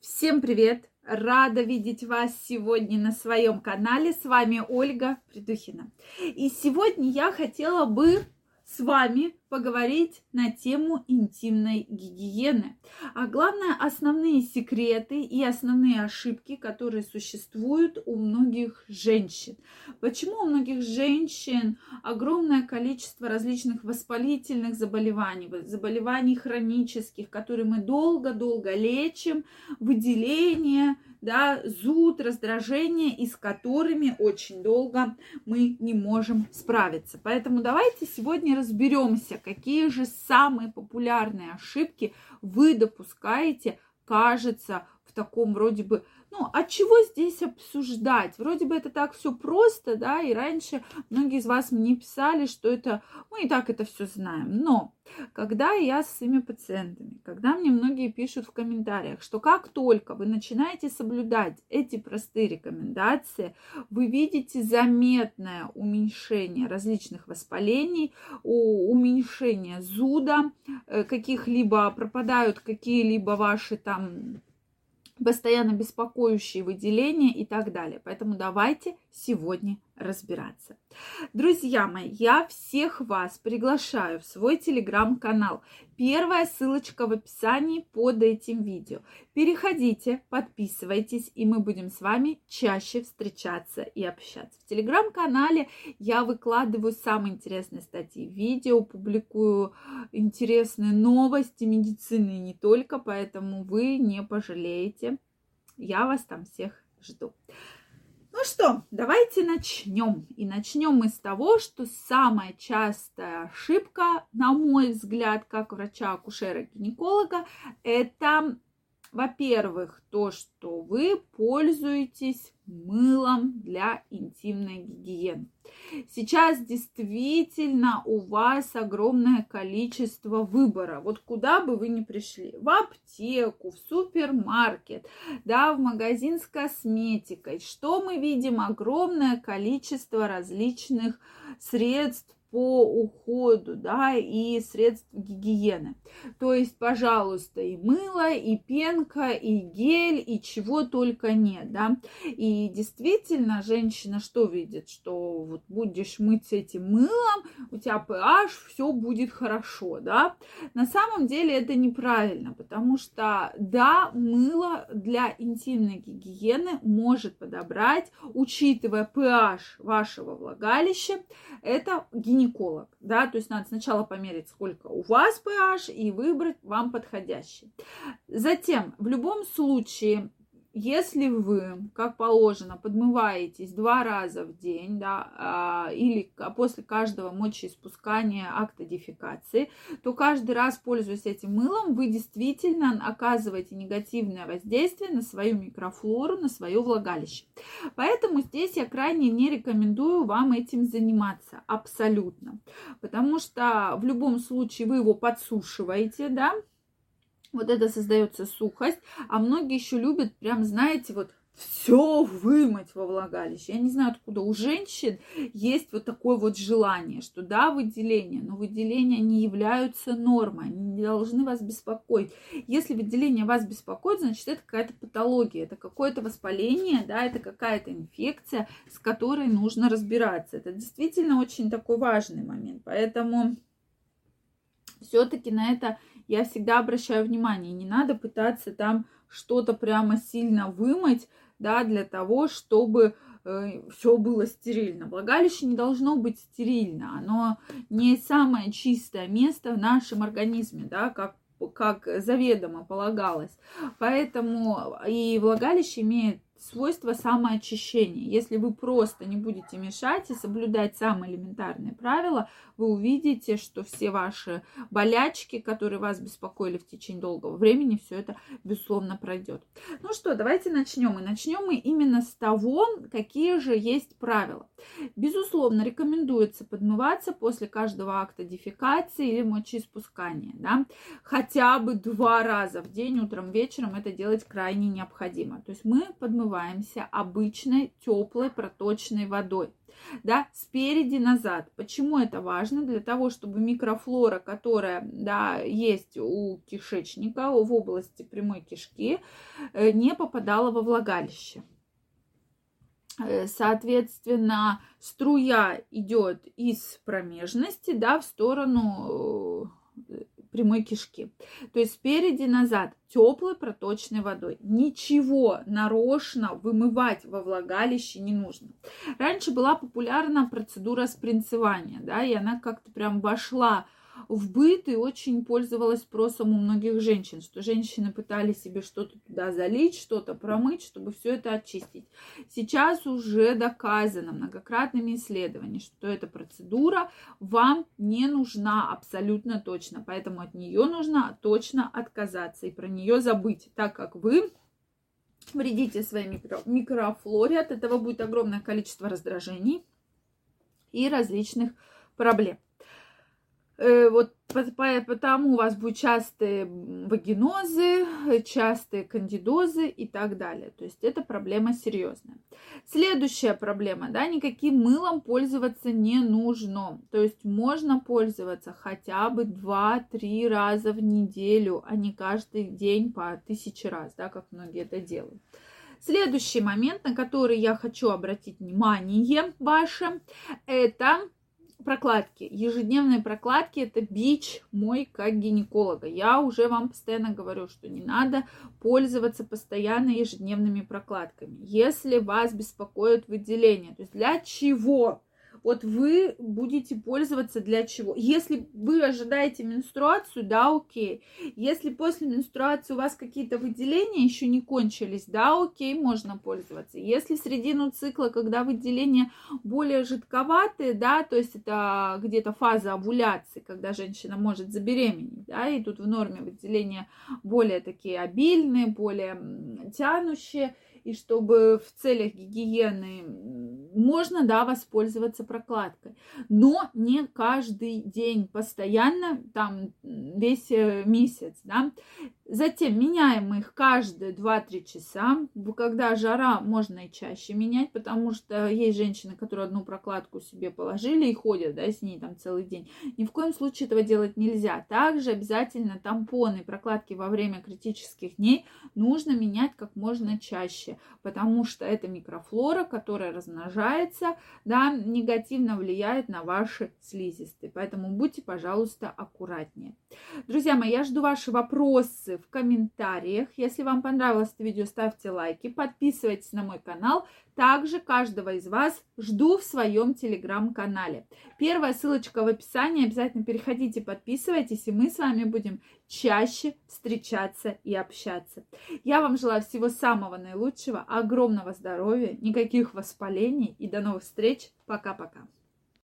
Всем привет! Рада видеть вас сегодня на своем канале. С вами Ольга Придухина. И сегодня я хотела бы с вами поговорить на тему интимной гигиены. А главное, основные секреты и основные ошибки, которые существуют у многих женщин. Почему у многих женщин огромное количество различных воспалительных заболеваний, заболеваний хронических, которые мы долго-долго лечим, выделение, да, зуд, раздражение, и с которыми очень долго мы не можем справиться. Поэтому давайте сегодня разберемся, какие же самые популярные ошибки вы допускаете, кажется, в таком вроде бы ну, а чего здесь обсуждать? Вроде бы это так все просто, да, и раньше многие из вас мне писали, что это, мы и так это все знаем. Но когда я с своими пациентами, когда мне многие пишут в комментариях, что как только вы начинаете соблюдать эти простые рекомендации, вы видите заметное уменьшение различных воспалений, уменьшение зуда, э, каких-либо пропадают какие-либо ваши там постоянно беспокоящие выделения и так далее. Поэтому давайте сегодня разбираться. Друзья мои, я всех вас приглашаю в свой телеграм-канал. Первая ссылочка в описании под этим видео. Переходите, подписывайтесь, и мы будем с вами чаще встречаться и общаться. В телеграм-канале я выкладываю самые интересные статьи, видео, публикую интересные новости медицины не только, поэтому вы не пожалеете. Я вас там всех жду. Ну что, давайте начнем. И начнем мы с того, что самая частая ошибка, на мой взгляд, как врача-акушера-гинеколога, это во-первых, то, что вы пользуетесь мылом для интимной гигиены. Сейчас действительно у вас огромное количество выбора. Вот куда бы вы ни пришли, в аптеку, в супермаркет, да, в магазин с косметикой, что мы видим? Огромное количество различных средств по уходу, да, и средств гигиены. То есть, пожалуйста, и мыло, и пенка, и гель, и чего только нет, да. И действительно, женщина что видит? Что вот будешь мыть этим мылом, у тебя pH, все будет хорошо, да. На самом деле это неправильно, потому что, да, мыло для интимной гигиены может подобрать, учитывая pH вашего влагалища, это генетически гинеколог, да, то есть надо сначала померить, сколько у вас pH и выбрать вам подходящий. Затем, в любом случае, если вы, как положено, подмываетесь два раза в день, да, а, или после каждого мочеиспускания акта дефекации, то каждый раз, пользуясь этим мылом, вы действительно оказываете негативное воздействие на свою микрофлору, на свое влагалище. Поэтому здесь я крайне не рекомендую вам этим заниматься абсолютно, потому что в любом случае вы его подсушиваете, да, вот это создается сухость, а многие еще любят, прям, знаете, вот все вымыть во влагалище. Я не знаю, откуда у женщин есть вот такое вот желание, что да, выделения, но выделения не являются нормой, они не должны вас беспокоить. Если выделение вас беспокоит, значит, это какая-то патология, это какое-то воспаление, да, это какая-то инфекция, с которой нужно разбираться. Это действительно очень такой важный момент. Поэтому все-таки на это я всегда обращаю внимание. Не надо пытаться там что-то прямо сильно вымыть, да, для того, чтобы э, все было стерильно. Влагалище не должно быть стерильно. Оно не самое чистое место в нашем организме, да, как как заведомо полагалось. Поэтому и влагалище имеет свойство самоочищения. Если вы просто не будете мешать и соблюдать самые элементарные правила, вы увидите, что все ваши болячки, которые вас беспокоили в течение долгого времени, все это, безусловно, пройдет. Ну что, давайте начнем. И начнем мы именно с того, какие же есть правила. Безусловно, рекомендуется подмываться после каждого акта дефекации или мочеиспускания. Да? Хотя бы два раза в день, утром, вечером это делать крайне необходимо. То есть мы подмываем умываемся обычной теплой проточной водой. Да, спереди назад. Почему это важно? Для того, чтобы микрофлора, которая да, есть у кишечника, в области прямой кишки, э, не попадала во влагалище. Э, соответственно, струя идет из промежности да, в сторону э, прямой кишки. То есть спереди назад теплой проточной водой. Ничего нарочно вымывать во влагалище не нужно. Раньше была популярна процедура спринцевания, да, и она как-то прям вошла быт и очень пользовалась спросом у многих женщин, что женщины пытались себе что-то туда залить, что-то промыть, чтобы все это очистить. Сейчас уже доказано многократными исследованиями, что эта процедура вам не нужна абсолютно точно, поэтому от нее нужно точно отказаться и про нее забыть, так как вы вредите своей микро, микрофлоре, от этого будет огромное количество раздражений и различных проблем. Э, вот потому у вас будут частые вагинозы, частые кандидозы и так далее. То есть это проблема серьезная. Следующая проблема, да, никаким мылом пользоваться не нужно. То есть можно пользоваться хотя бы 2-3 раза в неделю, а не каждый день по тысяче раз, да, как многие это делают. Следующий момент, на который я хочу обратить внимание ваше, это прокладки. Ежедневные прокладки – это бич мой как гинеколога. Я уже вам постоянно говорю, что не надо пользоваться постоянно ежедневными прокладками. Если вас беспокоит выделение, то есть для чего вот вы будете пользоваться для чего. Если вы ожидаете менструацию, да, окей. Если после менструации у вас какие-то выделения еще не кончились, да, окей, можно пользоваться. Если середину цикла, когда выделения более жидковатые, да, то есть это где-то фаза овуляции, когда женщина может забеременеть, да, и тут в норме выделения более такие обильные, более тянущие, и чтобы в целях гигиены можно, да, воспользоваться прокладкой, но не каждый день, постоянно, там, весь э, месяц, да. Затем меняем их каждые 2-3 часа. Когда жара, можно и чаще менять, потому что есть женщины, которые одну прокладку себе положили и ходят да, с ней там целый день. Ни в коем случае этого делать нельзя. Также обязательно тампоны, прокладки во время критических дней нужно менять как можно чаще, потому что это микрофлора, которая размножается, да, негативно влияет на ваши слизистые. Поэтому будьте, пожалуйста, аккуратнее. Друзья мои, я жду ваши вопросы в комментариях. Если вам понравилось это видео, ставьте лайки, подписывайтесь на мой канал. Также каждого из вас жду в своем телеграм-канале. Первая ссылочка в описании. Обязательно переходите, подписывайтесь, и мы с вами будем чаще встречаться и общаться. Я вам желаю всего самого наилучшего, огромного здоровья, никаких воспалений и до новых встреч. Пока-пока.